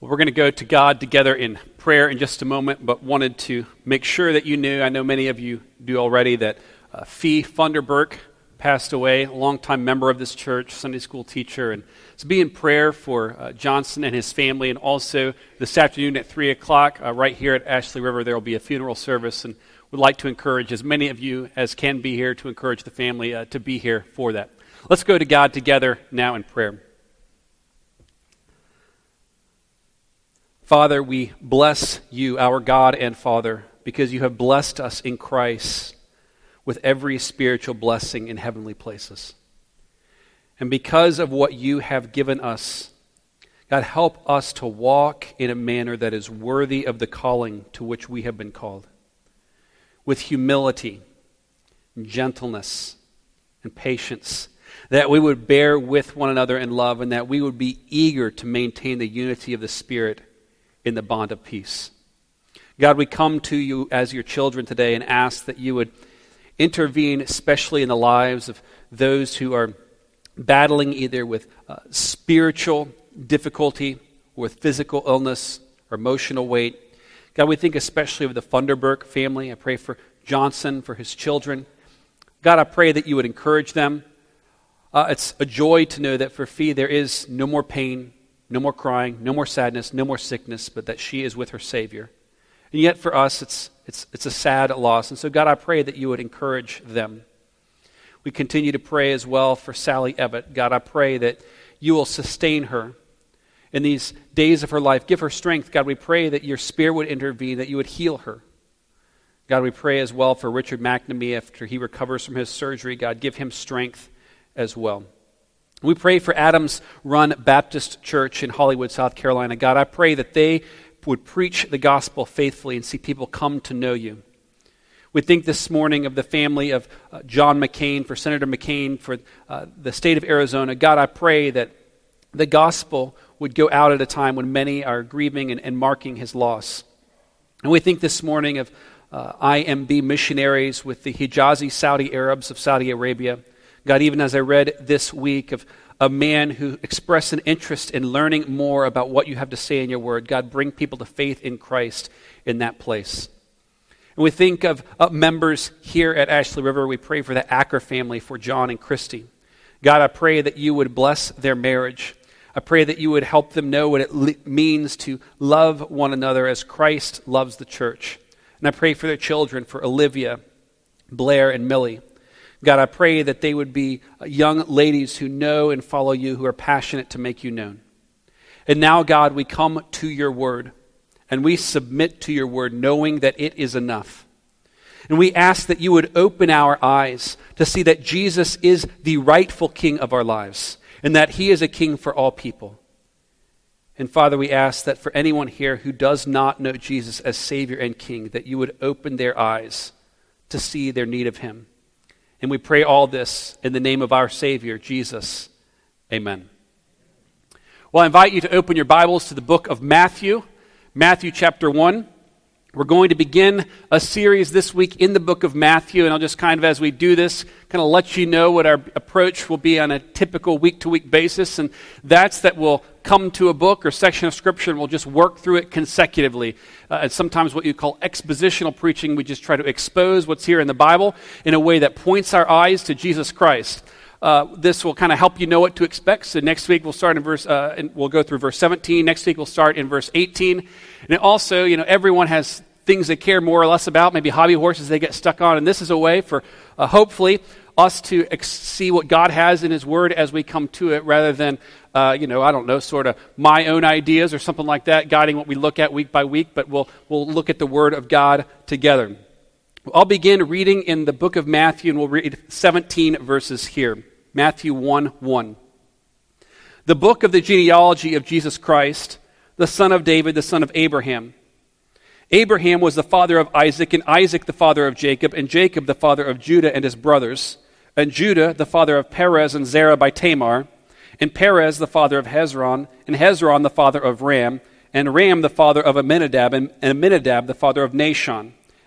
Well, we're going to go to God together in prayer in just a moment, but wanted to make sure that you knew, I know many of you do already, that uh, Fee Funderburk passed away, a longtime member of this church, Sunday school teacher. And so be in prayer for uh, Johnson and his family. And also this afternoon at 3 o'clock, uh, right here at Ashley River, there will be a funeral service. And would like to encourage as many of you as can be here to encourage the family uh, to be here for that. Let's go to God together now in prayer. Father, we bless you, our God and Father, because you have blessed us in Christ with every spiritual blessing in heavenly places. And because of what you have given us, God, help us to walk in a manner that is worthy of the calling to which we have been called, with humility, gentleness, and patience, that we would bear with one another in love, and that we would be eager to maintain the unity of the Spirit in the bond of peace. God, we come to you as your children today and ask that you would intervene, especially in the lives of those who are battling either with uh, spiritual difficulty, or with physical illness, or emotional weight. God, we think especially of the Funderburk family. I pray for Johnson, for his children. God, I pray that you would encourage them. Uh, it's a joy to know that for Fee there is no more pain, no more crying, no more sadness, no more sickness, but that she is with her Savior. And yet for us, it's, it's, it's a sad loss. And so, God, I pray that you would encourage them. We continue to pray as well for Sally Ebbett. God, I pray that you will sustain her in these days of her life. Give her strength. God, we pray that your Spirit would intervene, that you would heal her. God, we pray as well for Richard McNamee after he recovers from his surgery. God, give him strength as well. We pray for Adams Run Baptist Church in Hollywood, South Carolina. God, I pray that they would preach the gospel faithfully and see people come to know you. We think this morning of the family of uh, John McCain, for Senator McCain, for uh, the state of Arizona. God, I pray that the gospel would go out at a time when many are grieving and, and marking his loss. And we think this morning of uh, IMB missionaries with the Hijazi Saudi Arabs of Saudi Arabia. God, even as I read this week of a man who expressed an interest in learning more about what you have to say in your word, God, bring people to faith in Christ in that place. And we think of uh, members here at Ashley River. We pray for the Acker family, for John and Christy. God, I pray that you would bless their marriage. I pray that you would help them know what it le- means to love one another as Christ loves the church. And I pray for their children, for Olivia, Blair, and Millie. God, I pray that they would be young ladies who know and follow you, who are passionate to make you known. And now, God, we come to your word and we submit to your word, knowing that it is enough. And we ask that you would open our eyes to see that Jesus is the rightful king of our lives and that he is a king for all people. And Father, we ask that for anyone here who does not know Jesus as Savior and King, that you would open their eyes to see their need of him. And we pray all this in the name of our Savior, Jesus. Amen. Well, I invite you to open your Bibles to the book of Matthew, Matthew chapter 1. We're going to begin a series this week in the book of Matthew, and I'll just kind of, as we do this, kind of let you know what our approach will be on a typical week to week basis, and that's that we'll come to a book or section of Scripture and we'll just work through it consecutively. Uh, and sometimes what you call expositional preaching, we just try to expose what's here in the Bible in a way that points our eyes to Jesus Christ. Uh, this will kind of help you know what to expect. So next week we'll start in verse, uh, and we'll go through verse 17. Next week we'll start in verse 18. And also, you know, everyone has things they care more or less about, maybe hobby horses they get stuck on. And this is a way for, uh, hopefully, us to ex- see what God has in His Word as we come to it, rather than, uh, you know, I don't know, sort of my own ideas or something like that, guiding what we look at week by week. But we'll we'll look at the Word of God together. I'll begin reading in the book of Matthew, and we'll read 17 verses here. Matthew 1 1. The book of the genealogy of Jesus Christ, the son of David, the son of Abraham. Abraham was the father of Isaac, and Isaac the father of Jacob, and Jacob the father of Judah and his brothers, and Judah the father of Perez and Zerah by Tamar, and Perez the father of Hezron, and Hezron the father of Ram, and Ram the father of Amminadab, and Amminadab the father of Nahshon,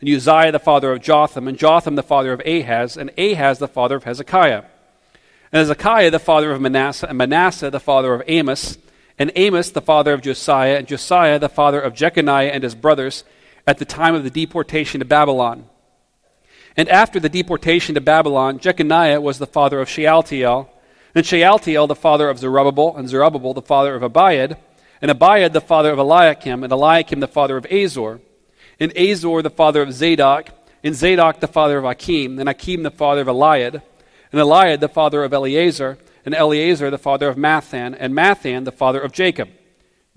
and Uzziah the father of Jotham, and Jotham the father of Ahaz, and Ahaz the father of Hezekiah. And Hezekiah the father of Manasseh, and Manasseh the father of Amos, and Amos the father of Josiah, and Josiah the father of Jeconiah and his brothers at the time of the deportation to Babylon. And after the deportation to Babylon, Jeconiah was the father of Shealtiel, and Shealtiel the father of Zerubbabel, and Zerubbabel the father of Abiud, and Abiud the father of Eliakim, and Eliakim the father of Azor, and Azor the father of Zadok, and Zadok the father of Akim, and Akim the father of Eliud, and Eliud the father of Eleazar, and Eleazar the father of Matthan, and Matthan the father of Jacob.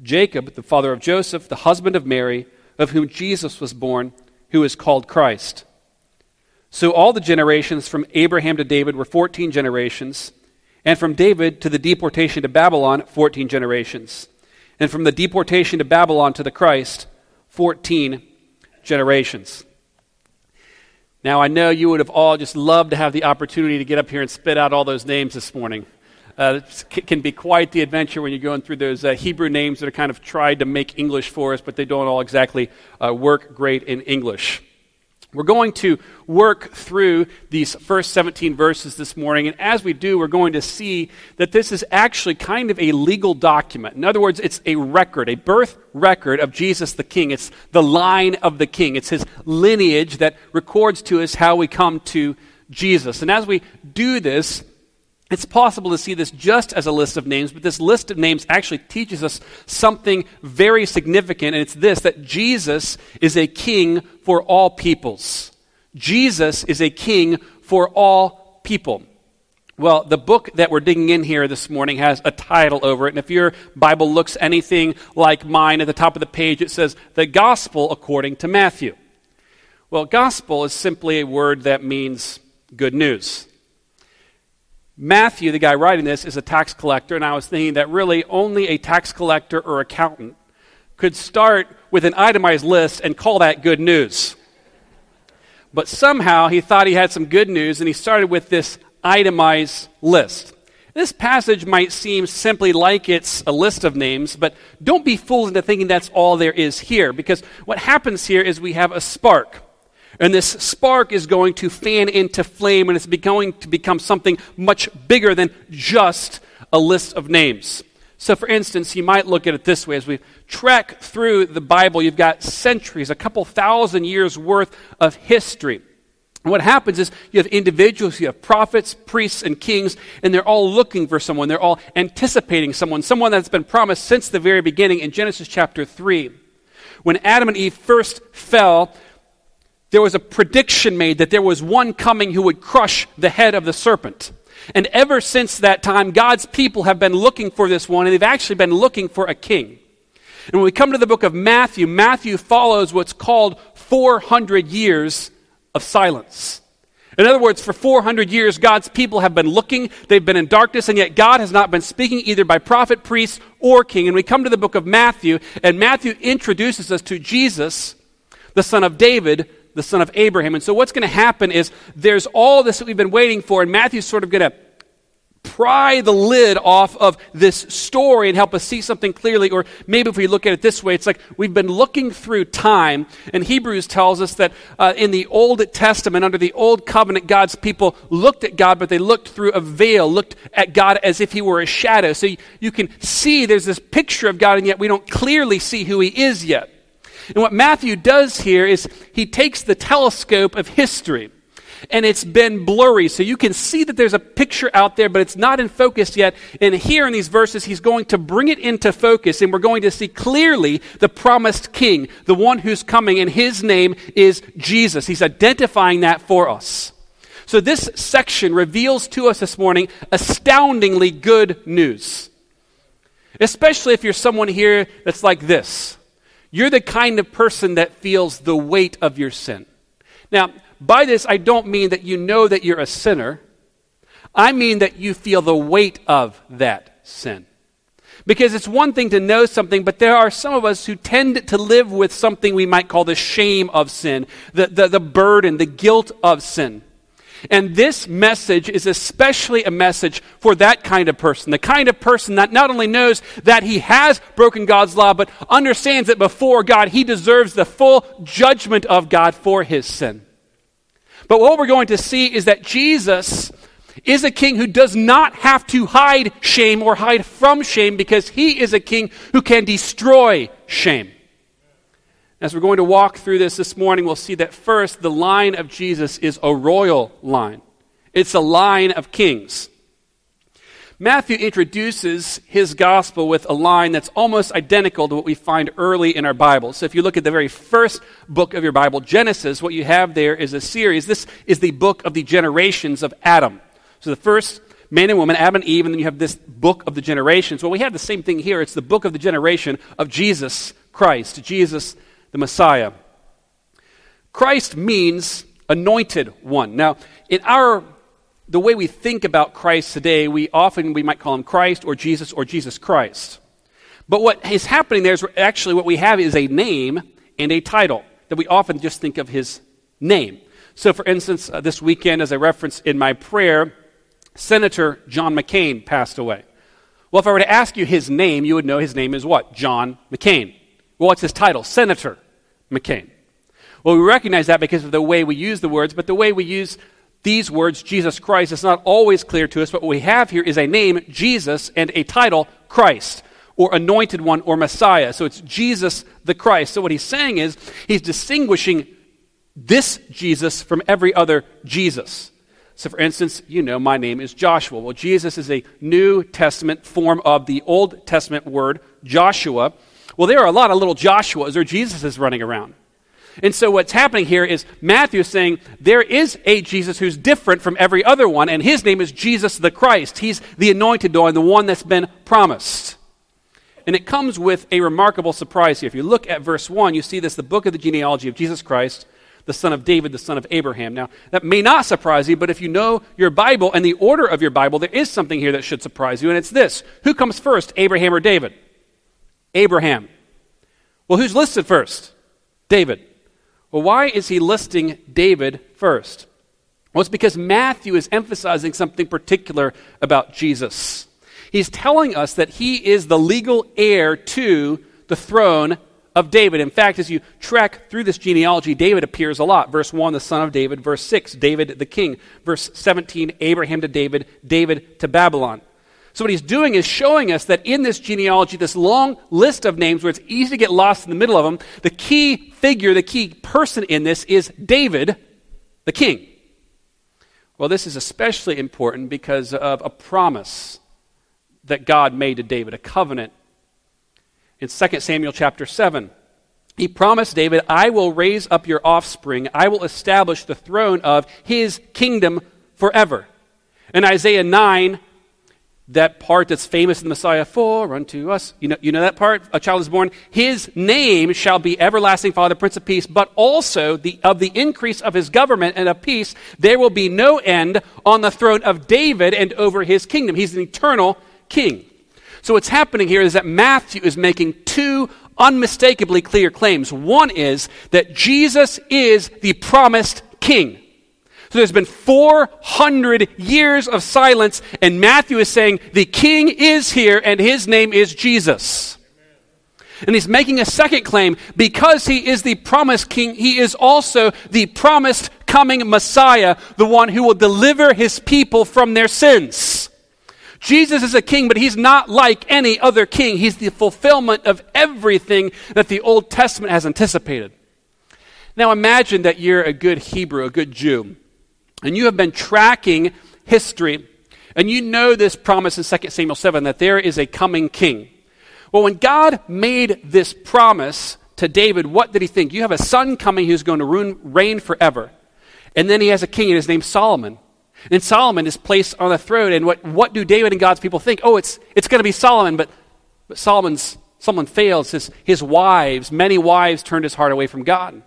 Jacob the father of Joseph, the husband of Mary, of whom Jesus was born, who is called Christ. So all the generations from Abraham to David were 14 generations, and from David to the deportation to Babylon, 14 generations, and from the deportation to Babylon to the Christ, 14 generations. Now, I know you would have all just loved to have the opportunity to get up here and spit out all those names this morning. Uh, it can be quite the adventure when you're going through those uh, Hebrew names that are kind of tried to make English for us, but they don't all exactly uh, work great in English. We're going to work through these first 17 verses this morning, and as we do, we're going to see that this is actually kind of a legal document. In other words, it's a record, a birth record of Jesus the King. It's the line of the King, it's his lineage that records to us how we come to Jesus. And as we do this, it's possible to see this just as a list of names, but this list of names actually teaches us something very significant, and it's this that Jesus is a king for all peoples. Jesus is a king for all people. Well, the book that we're digging in here this morning has a title over it, and if your Bible looks anything like mine, at the top of the page it says, The Gospel According to Matthew. Well, gospel is simply a word that means good news. Matthew, the guy writing this, is a tax collector, and I was thinking that really only a tax collector or accountant could start with an itemized list and call that good news. But somehow he thought he had some good news, and he started with this itemized list. This passage might seem simply like it's a list of names, but don't be fooled into thinking that's all there is here, because what happens here is we have a spark. And this spark is going to fan into flame, and it's going to become something much bigger than just a list of names. So, for instance, you might look at it this way as we trek through the Bible, you've got centuries, a couple thousand years worth of history. And what happens is you have individuals, you have prophets, priests, and kings, and they're all looking for someone. They're all anticipating someone, someone that's been promised since the very beginning in Genesis chapter 3. When Adam and Eve first fell, there was a prediction made that there was one coming who would crush the head of the serpent. And ever since that time, God's people have been looking for this one, and they've actually been looking for a king. And when we come to the book of Matthew, Matthew follows what's called 400 years of silence. In other words, for 400 years, God's people have been looking, they've been in darkness, and yet God has not been speaking either by prophet, priest, or king. And we come to the book of Matthew, and Matthew introduces us to Jesus, the son of David, the son of Abraham. And so what's going to happen is there's all this that we've been waiting for, and Matthew's sort of going to pry the lid off of this story and help us see something clearly. Or maybe if we look at it this way, it's like we've been looking through time, and Hebrews tells us that uh, in the Old Testament, under the Old Covenant, God's people looked at God, but they looked through a veil, looked at God as if He were a shadow. So you, you can see there's this picture of God, and yet we don't clearly see who He is yet. And what Matthew does here is he takes the telescope of history and it's been blurry. So you can see that there's a picture out there, but it's not in focus yet. And here in these verses, he's going to bring it into focus, and we're going to see clearly the promised king, the one who's coming, and his name is Jesus. He's identifying that for us. So this section reveals to us this morning astoundingly good news. Especially if you're someone here that's like this. You're the kind of person that feels the weight of your sin. Now, by this, I don't mean that you know that you're a sinner. I mean that you feel the weight of that sin. Because it's one thing to know something, but there are some of us who tend to live with something we might call the shame of sin, the, the, the burden, the guilt of sin. And this message is especially a message for that kind of person. The kind of person that not only knows that he has broken God's law, but understands that before God, he deserves the full judgment of God for his sin. But what we're going to see is that Jesus is a king who does not have to hide shame or hide from shame because he is a king who can destroy shame. As we're going to walk through this this morning, we'll see that first, the line of Jesus is a royal line, it's a line of kings. Matthew introduces his gospel with a line that's almost identical to what we find early in our Bible. So if you look at the very first book of your Bible, Genesis, what you have there is a series. This is the book of the generations of Adam. So the first man and woman, Adam and Eve, and then you have this book of the generations. Well, we have the same thing here. It's the book of the generation of Jesus Christ, Jesus the Messiah. Christ means anointed one. Now, in our the way we think about Christ today, we often we might call him Christ or Jesus or Jesus Christ. But what is happening there is actually what we have is a name and a title that we often just think of his name. So, for instance, uh, this weekend, as I referenced in my prayer, Senator John McCain passed away. Well, if I were to ask you his name, you would know his name is what? John McCain. Well, what's his title? Senator McCain. Well, we recognize that because of the way we use the words, but the way we use these words, Jesus Christ, is not always clear to us. But what we have here is a name, Jesus, and a title, Christ, or anointed one, or Messiah. So it's Jesus the Christ. So what he's saying is he's distinguishing this Jesus from every other Jesus. So, for instance, you know, my name is Joshua. Well, Jesus is a New Testament form of the Old Testament word, Joshua. Well, there are a lot of little Joshuas or Jesuses running around. And so, what's happening here is Matthew is saying there is a Jesus who's different from every other one, and his name is Jesus the Christ. He's the anointed one, the one that's been promised. And it comes with a remarkable surprise here. If you look at verse 1, you see this the book of the genealogy of Jesus Christ the son of David, the son of Abraham. Now, that may not surprise you, but if you know your Bible and the order of your Bible, there is something here that should surprise you, and it's this Who comes first, Abraham or David? Abraham. Well, who's listed first? David. Well, why is he listing David first? Well, it's because Matthew is emphasizing something particular about Jesus. He's telling us that he is the legal heir to the throne of David. In fact, as you track through this genealogy, David appears a lot. Verse 1, the son of David. Verse 6, David the king. Verse 17, Abraham to David, David to Babylon. So, what he's doing is showing us that in this genealogy, this long list of names where it's easy to get lost in the middle of them, the key figure, the key person in this is David, the king. Well, this is especially important because of a promise that God made to David, a covenant in 2 Samuel chapter 7. He promised David, I will raise up your offspring, I will establish the throne of his kingdom forever. In Isaiah 9, that part that's famous in the Messiah, for unto us, you know, you know that part? A child is born. His name shall be everlasting Father, Prince of Peace, but also the, of the increase of his government and of peace, there will be no end on the throne of David and over his kingdom. He's an eternal king. So, what's happening here is that Matthew is making two unmistakably clear claims. One is that Jesus is the promised king. So there's been 400 years of silence, and Matthew is saying the king is here, and his name is Jesus. And he's making a second claim because he is the promised king, he is also the promised coming Messiah, the one who will deliver his people from their sins. Jesus is a king, but he's not like any other king. He's the fulfillment of everything that the Old Testament has anticipated. Now imagine that you're a good Hebrew, a good Jew, and you have been tracking history, and you know this promise in 2 Samuel 7 that there is a coming king. Well, when God made this promise to David, what did he think? You have a son coming who's going to reign forever. And then he has a king, and his name's Solomon. And Solomon is placed on the throne. And what, what do David and God's people think? Oh, it's, it's going to be Solomon. But, but Solomon's, Solomon fails. His, his wives, many wives, turned his heart away from God.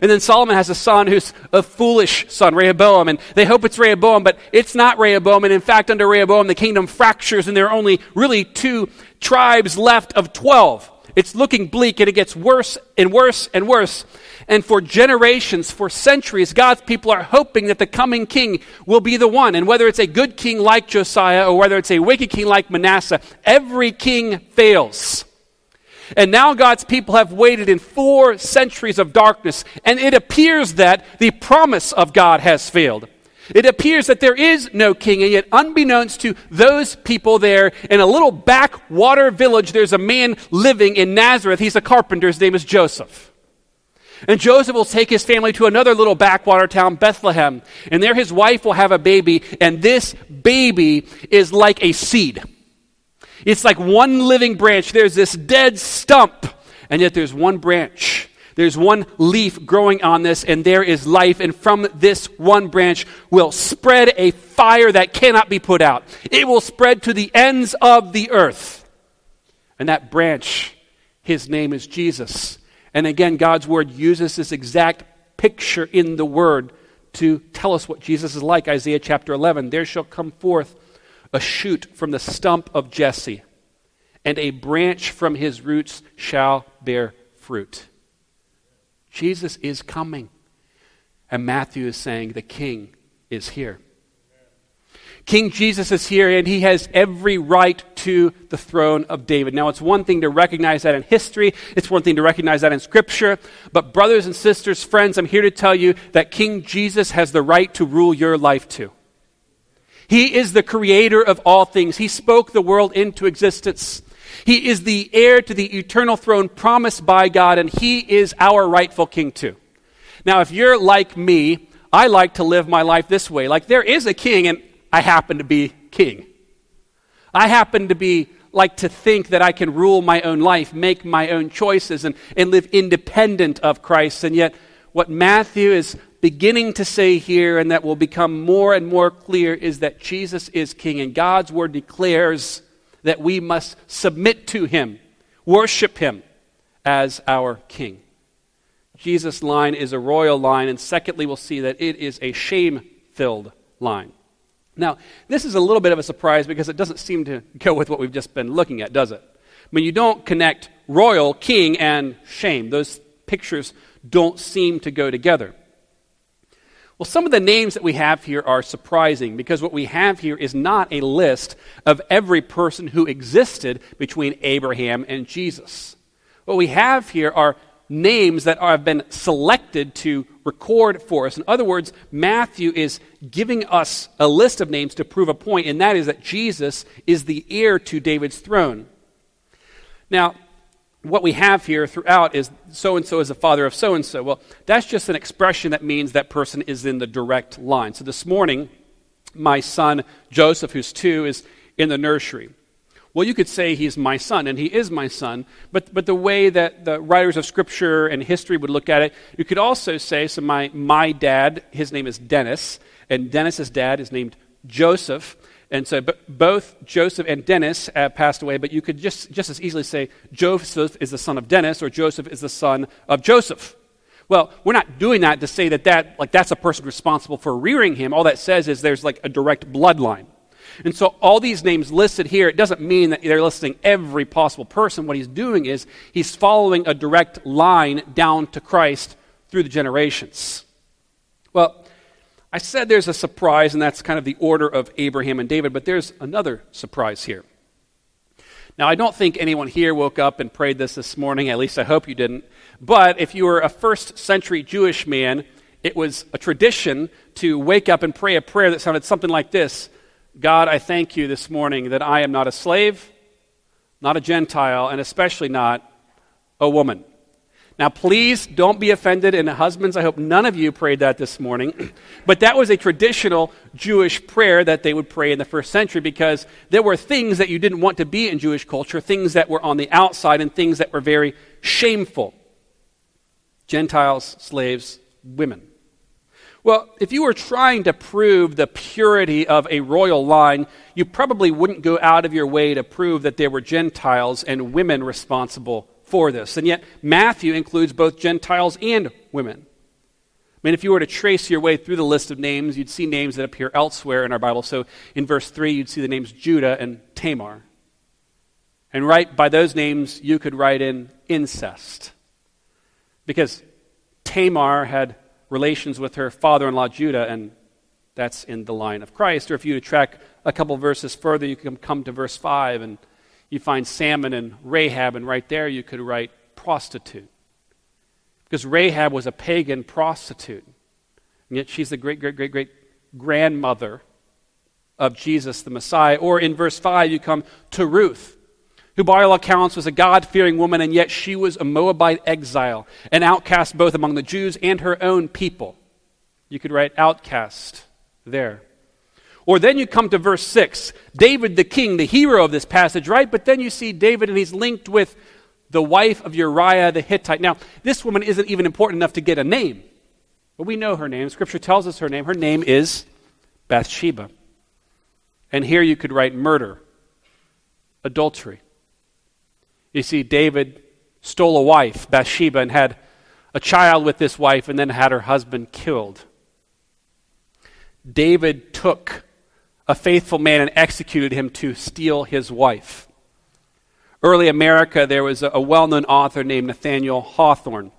And then Solomon has a son who's a foolish son, Rehoboam, and they hope it's Rehoboam, but it's not Rehoboam. And in fact, under Rehoboam, the kingdom fractures, and there are only really two, tribes left of 12. It's looking bleak and it gets worse and worse and worse. And for generations, for centuries, God's people are hoping that the coming king will be the one. And whether it's a good king like Josiah or whether it's a wicked king like Manasseh, every king fails. And now God's people have waited in four centuries of darkness, and it appears that the promise of God has failed. It appears that there is no king, and yet, unbeknownst to those people there in a little backwater village, there's a man living in Nazareth. He's a carpenter. His name is Joseph. And Joseph will take his family to another little backwater town, Bethlehem. And there his wife will have a baby, and this baby is like a seed. It's like one living branch. There's this dead stump, and yet there's one branch. There's one leaf growing on this, and there is life. And from this one branch will spread a fire that cannot be put out. It will spread to the ends of the earth. And that branch, his name is Jesus. And again, God's word uses this exact picture in the word to tell us what Jesus is like. Isaiah chapter 11 There shall come forth a shoot from the stump of Jesse, and a branch from his roots shall bear fruit. Jesus is coming. And Matthew is saying the king is here. King Jesus is here and he has every right to the throne of David. Now, it's one thing to recognize that in history, it's one thing to recognize that in Scripture, but, brothers and sisters, friends, I'm here to tell you that King Jesus has the right to rule your life too. He is the creator of all things. He spoke the world into existence. He is the heir to the eternal throne promised by God, and He is our rightful king too. Now, if you're like me, I like to live my life this way. Like, there is a king, and I happen to be king. I happen to be like to think that I can rule my own life, make my own choices, and, and live independent of Christ. And yet, what Matthew is beginning to say here, and that will become more and more clear, is that Jesus is King. And God's word declares that we must submit to him, worship him as our King. Jesus' line is a royal line, and secondly, we'll see that it is a shame filled line. Now, this is a little bit of a surprise because it doesn't seem to go with what we've just been looking at, does it? I mean, you don't connect royal, king, and shame. Those pictures don't seem to go together. Well, some of the names that we have here are surprising because what we have here is not a list of every person who existed between Abraham and Jesus. What we have here are names that have been selected to record for us. In other words, Matthew is giving us a list of names to prove a point, and that is that Jesus is the heir to David's throne. Now, what we have here throughout is so and so is the father of so and so. Well, that's just an expression that means that person is in the direct line. So this morning, my son Joseph, who's two, is in the nursery. Well, you could say he's my son, and he is my son, but, but the way that the writers of Scripture and history would look at it, you could also say, so my, my dad, his name is Dennis, and Dennis's dad is named Joseph. And so both Joseph and Dennis uh, passed away, but you could just, just as easily say Joseph is the son of Dennis or Joseph is the son of Joseph. Well, we're not doing that to say that, that like that's a person responsible for rearing him. All that says is there's like a direct bloodline. And so all these names listed here, it doesn't mean that they're listing every possible person. What he's doing is he's following a direct line down to Christ through the generations. Well, I said there's a surprise, and that's kind of the order of Abraham and David, but there's another surprise here. Now, I don't think anyone here woke up and prayed this this morning, at least I hope you didn't. But if you were a first century Jewish man, it was a tradition to wake up and pray a prayer that sounded something like this God, I thank you this morning that I am not a slave, not a Gentile, and especially not a woman. Now, please don't be offended. And husbands, I hope none of you prayed that this morning. but that was a traditional Jewish prayer that they would pray in the first century because there were things that you didn't want to be in Jewish culture, things that were on the outside, and things that were very shameful Gentiles, slaves, women. Well, if you were trying to prove the purity of a royal line, you probably wouldn't go out of your way to prove that there were Gentiles and women responsible for this. And yet, Matthew includes both Gentiles and women. I mean, if you were to trace your way through the list of names, you'd see names that appear elsewhere in our Bible. So in verse 3, you'd see the names Judah and Tamar. And right by those names, you could write in incest. Because Tamar had relations with her father in law Judah, and that's in the line of Christ. Or if you track a couple verses further, you can come to verse 5 and you find Salmon and Rahab, and right there you could write prostitute. Because Rahab was a pagan prostitute. And yet she's the great, great, great, great grandmother of Jesus the Messiah. Or in verse 5, you come to Ruth, who by all accounts was a God fearing woman, and yet she was a Moabite exile, an outcast both among the Jews and her own people. You could write outcast there. Or then you come to verse 6, David the king, the hero of this passage, right? But then you see David and he's linked with the wife of Uriah the Hittite. Now, this woman isn't even important enough to get a name, but we know her name. Scripture tells us her name. Her name is Bathsheba. And here you could write murder, adultery. You see, David stole a wife, Bathsheba, and had a child with this wife and then had her husband killed. David took a faithful man and executed him to steal his wife. Early America, there was a, well known author named Nathaniel Hawthorne.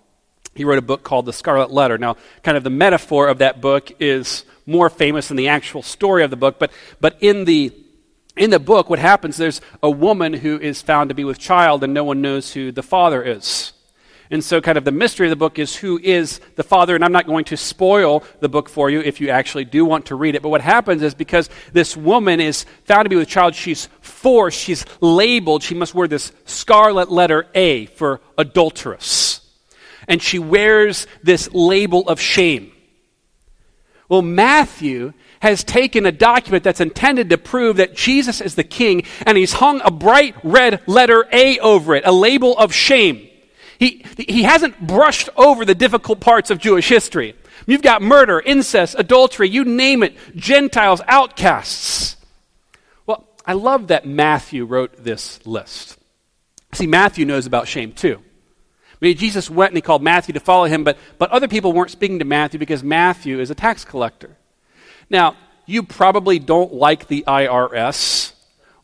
He wrote a book called The Scarlet Letter. Now, kind of the metaphor of that book is more famous than the actual story of the book, but, but in the in the book, what happens, there's a woman who is found to be with child, and no one knows who the father is. And so, kind of the mystery of the book is who is the father. And I'm not going to spoil the book for you if you actually do want to read it. But what happens is because this woman is found to be with child, she's forced, she's labeled, she must wear this scarlet letter A for adulteress. And she wears this label of shame. Well, Matthew has taken a document that's intended to prove that Jesus is the king, and he's hung a bright red letter A over it, a label of shame. He, he hasn't brushed over the difficult parts of Jewish history. You've got murder, incest, adultery, you name it, Gentiles, outcasts. Well, I love that Matthew wrote this list. See, Matthew knows about shame too. I mean, Jesus went and he called Matthew to follow him, but, but other people weren't speaking to Matthew because Matthew is a tax collector. Now, you probably don't like the IRS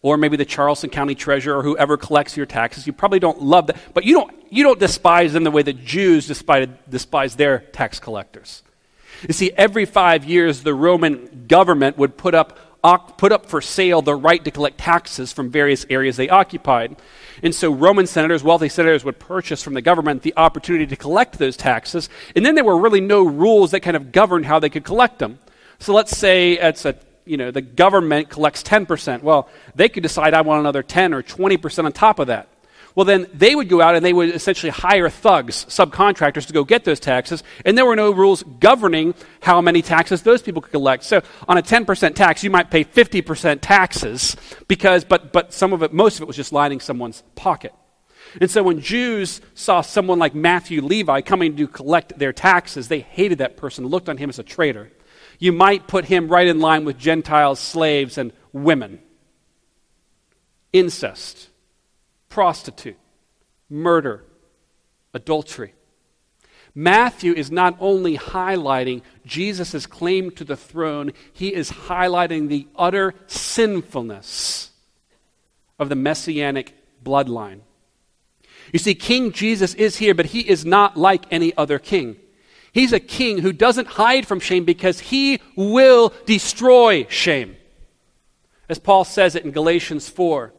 or maybe the Charleston County Treasurer or whoever collects your taxes. You probably don't love that, but you don't, you don't despise them the way that Jews despise, despise their tax collectors. You see, every five years, the Roman government would put up, put up for sale the right to collect taxes from various areas they occupied. And so Roman senators, wealthy senators, would purchase from the government the opportunity to collect those taxes. And then there were really no rules that kind of governed how they could collect them. So let's say it's a you know, the government collects 10%. Well, they could decide I want another 10 or 20% on top of that. Well, then they would go out and they would essentially hire thugs, subcontractors, to go get those taxes, and there were no rules governing how many taxes those people could collect. So, on a 10% tax, you might pay 50% taxes because, but, but some of it, most of it was just lining someone's pocket. And so, when Jews saw someone like Matthew Levi coming to collect their taxes, they hated that person, looked on him as a traitor you might put him right in line with Gentiles, slaves, and women. Incest, prostitute, murder, adultery. Matthew is not only highlighting Jesus' claim to the throne, he is highlighting the utter sinfulness of the messianic bloodline. You see, King Jesus is here, but he is not like any other king. He's a king who doesn't hide from shame because he will destroy shame. As Paul says it in Galatians 4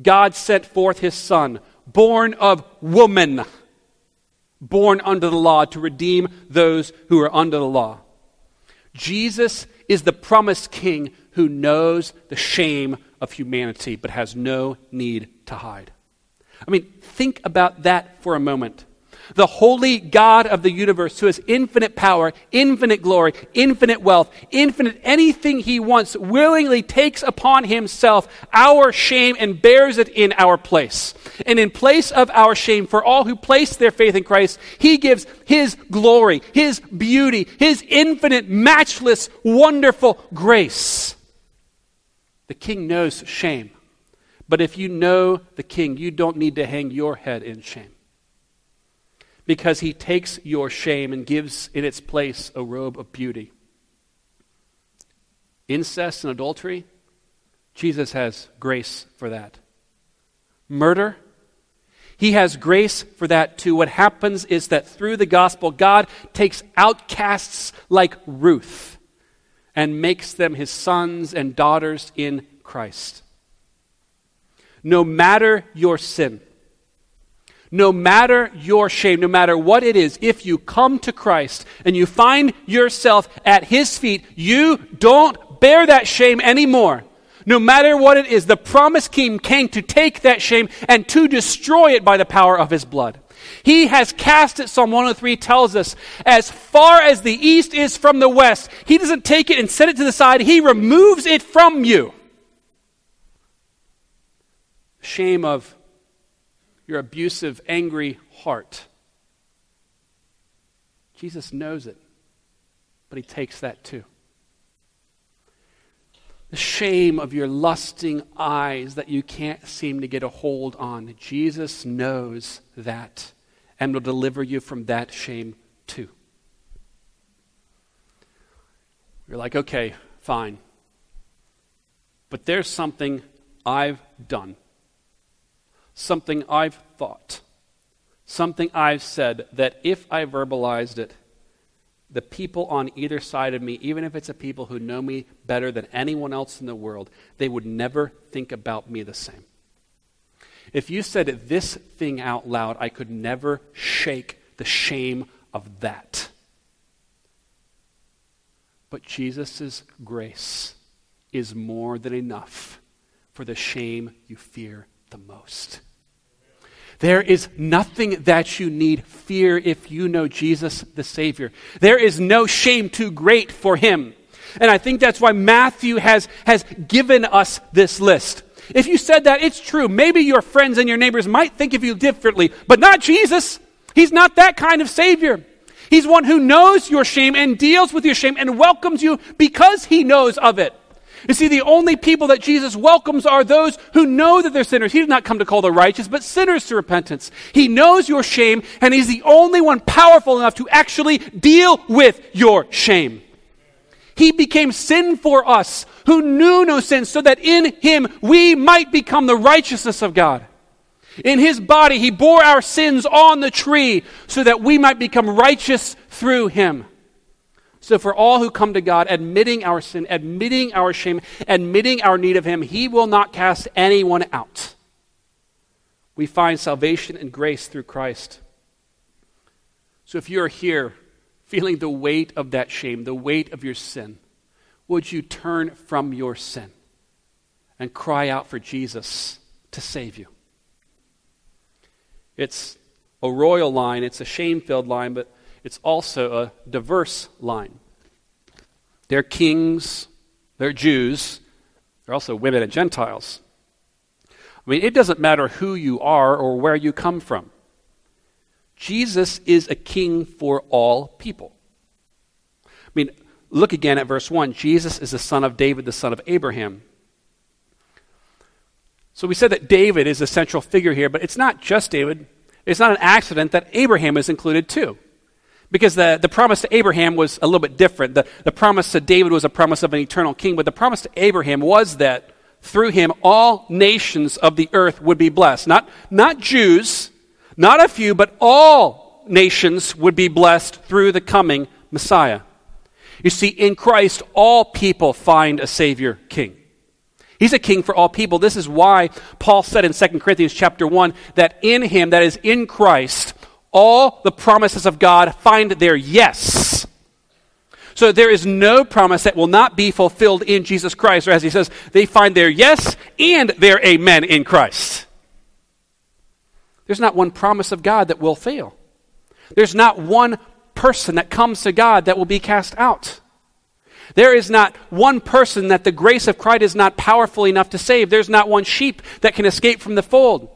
God sent forth his son, born of woman, born under the law, to redeem those who are under the law. Jesus is the promised king who knows the shame of humanity but has no need to hide. I mean, think about that for a moment the holy God of the universe who has infinite power, infinite glory, infinite wealth, infinite anything he wants, willingly takes upon himself our shame and bears it in our place. And in place of our shame, for all who place their faith in Christ, he gives his glory, his beauty, his infinite, matchless, wonderful grace. The king knows shame. But if you know the king, you don't need to hang your head in shame because he takes your shame and gives in its place a robe of beauty. Incest and adultery, Jesus has grace for that. murder. He has grace for that too. What happens is that through the gospel, God takes outcasts like Ruth and makes them his sons and daughters in Christ. No matter your sin, no matter your shame, no matter what it is, if you come to Christ and you find yourself at his feet, you don't bear that shame anymore. No matter what it is, the promise king came to take that shame and to destroy it by the power of his blood. He has cast it, Psalm 103 tells us, as far as the east is from the west. He doesn't take it and set it to the side, he removes it from you. Shame of your abusive, angry heart. Jesus knows it, but he takes that too the shame of your lusting eyes that you can't seem to get a hold on. Jesus knows that and will deliver you from that shame too. You're like, okay, fine. But there's something I've done, something I've thought, something I've said that if I verbalized it, the people on either side of me, even if it's a people who know me better than anyone else in the world, they would never think about me the same. If you said this thing out loud, I could never shake the shame of that. But Jesus' grace is more than enough for the shame you fear the most. There is nothing that you need fear if you know Jesus the Savior. There is no shame too great for him. And I think that's why Matthew has, has given us this list. If you said that, it's true. Maybe your friends and your neighbors might think of you differently, but not Jesus. He's not that kind of Savior. He's one who knows your shame and deals with your shame and welcomes you because he knows of it. You see, the only people that Jesus welcomes are those who know that they're sinners. He did not come to call the righteous, but sinners to repentance. He knows your shame, and He's the only one powerful enough to actually deal with your shame. He became sin for us who knew no sin, so that in Him we might become the righteousness of God. In His body, He bore our sins on the tree so that we might become righteous through Him. So, for all who come to God, admitting our sin, admitting our shame, admitting our need of Him, He will not cast anyone out. We find salvation and grace through Christ. So, if you're here feeling the weight of that shame, the weight of your sin, would you turn from your sin and cry out for Jesus to save you? It's a royal line, it's a shame filled line, but it's also a diverse line. They're kings, they're Jews, they're also women and Gentiles. I mean, it doesn't matter who you are or where you come from. Jesus is a king for all people. I mean, look again at verse 1. Jesus is the son of David, the son of Abraham. So we said that David is a central figure here, but it's not just David. It's not an accident that Abraham is included too. Because the, the promise to Abraham was a little bit different. The, the promise to David was a promise of an eternal king, but the promise to Abraham was that through him all nations of the earth would be blessed. Not, not Jews, not a few, but all nations would be blessed through the coming Messiah. You see, in Christ, all people find a Savior King. He's a king for all people. This is why Paul said in 2 Corinthians chapter 1 that in him, that is in Christ, all the promises of God find their yes. So there is no promise that will not be fulfilled in Jesus Christ, or as he says, they find their yes and their amen in Christ. There's not one promise of God that will fail. There's not one person that comes to God that will be cast out. There is not one person that the grace of Christ is not powerful enough to save. There's not one sheep that can escape from the fold.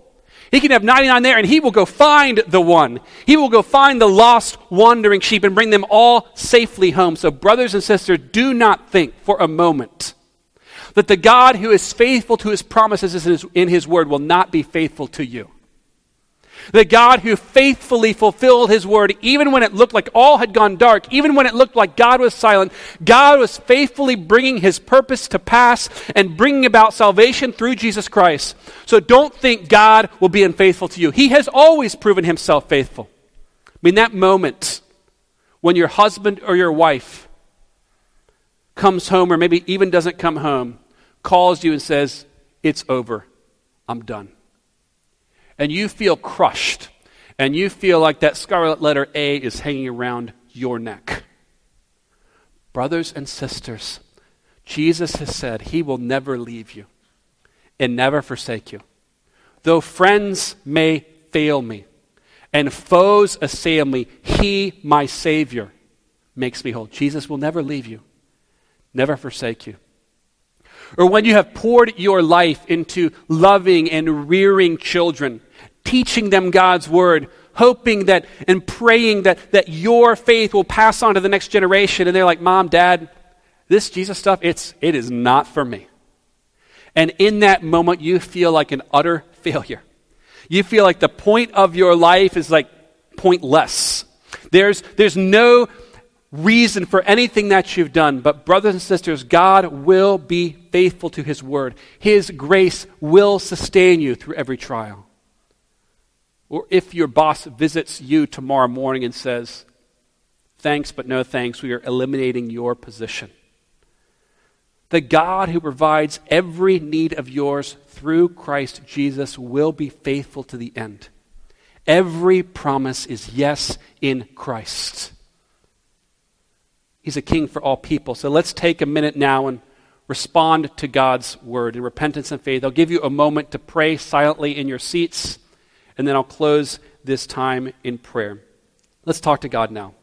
He can have 99 there and he will go find the one. He will go find the lost, wandering sheep and bring them all safely home. So, brothers and sisters, do not think for a moment that the God who is faithful to his promises in his, in his word will not be faithful to you. The God who faithfully fulfilled his word, even when it looked like all had gone dark, even when it looked like God was silent, God was faithfully bringing his purpose to pass and bringing about salvation through Jesus Christ. So don't think God will be unfaithful to you. He has always proven himself faithful. I mean, that moment when your husband or your wife comes home, or maybe even doesn't come home, calls you and says, It's over, I'm done and you feel crushed, and you feel like that scarlet letter A is hanging around your neck. Brothers and sisters, Jesus has said he will never leave you and never forsake you. Though friends may fail me and foes assail me, he, my Savior, makes me whole. Jesus will never leave you, never forsake you. Or when you have poured your life into loving and rearing children, teaching them God's word, hoping that and praying that, that your faith will pass on to the next generation. And they're like, Mom, Dad, this Jesus stuff, it's, it is not for me. And in that moment, you feel like an utter failure. You feel like the point of your life is like pointless. There's, there's no reason for anything that you've done. But, brothers and sisters, God will be faithful to His word. His grace will sustain you through every trial. Or if your boss visits you tomorrow morning and says, Thanks, but no thanks, we are eliminating your position. The God who provides every need of yours through Christ Jesus will be faithful to the end. Every promise is yes in Christ. He's a king for all people. So let's take a minute now and respond to God's word in repentance and faith. I'll give you a moment to pray silently in your seats and then I'll close this time in prayer. Let's talk to God now.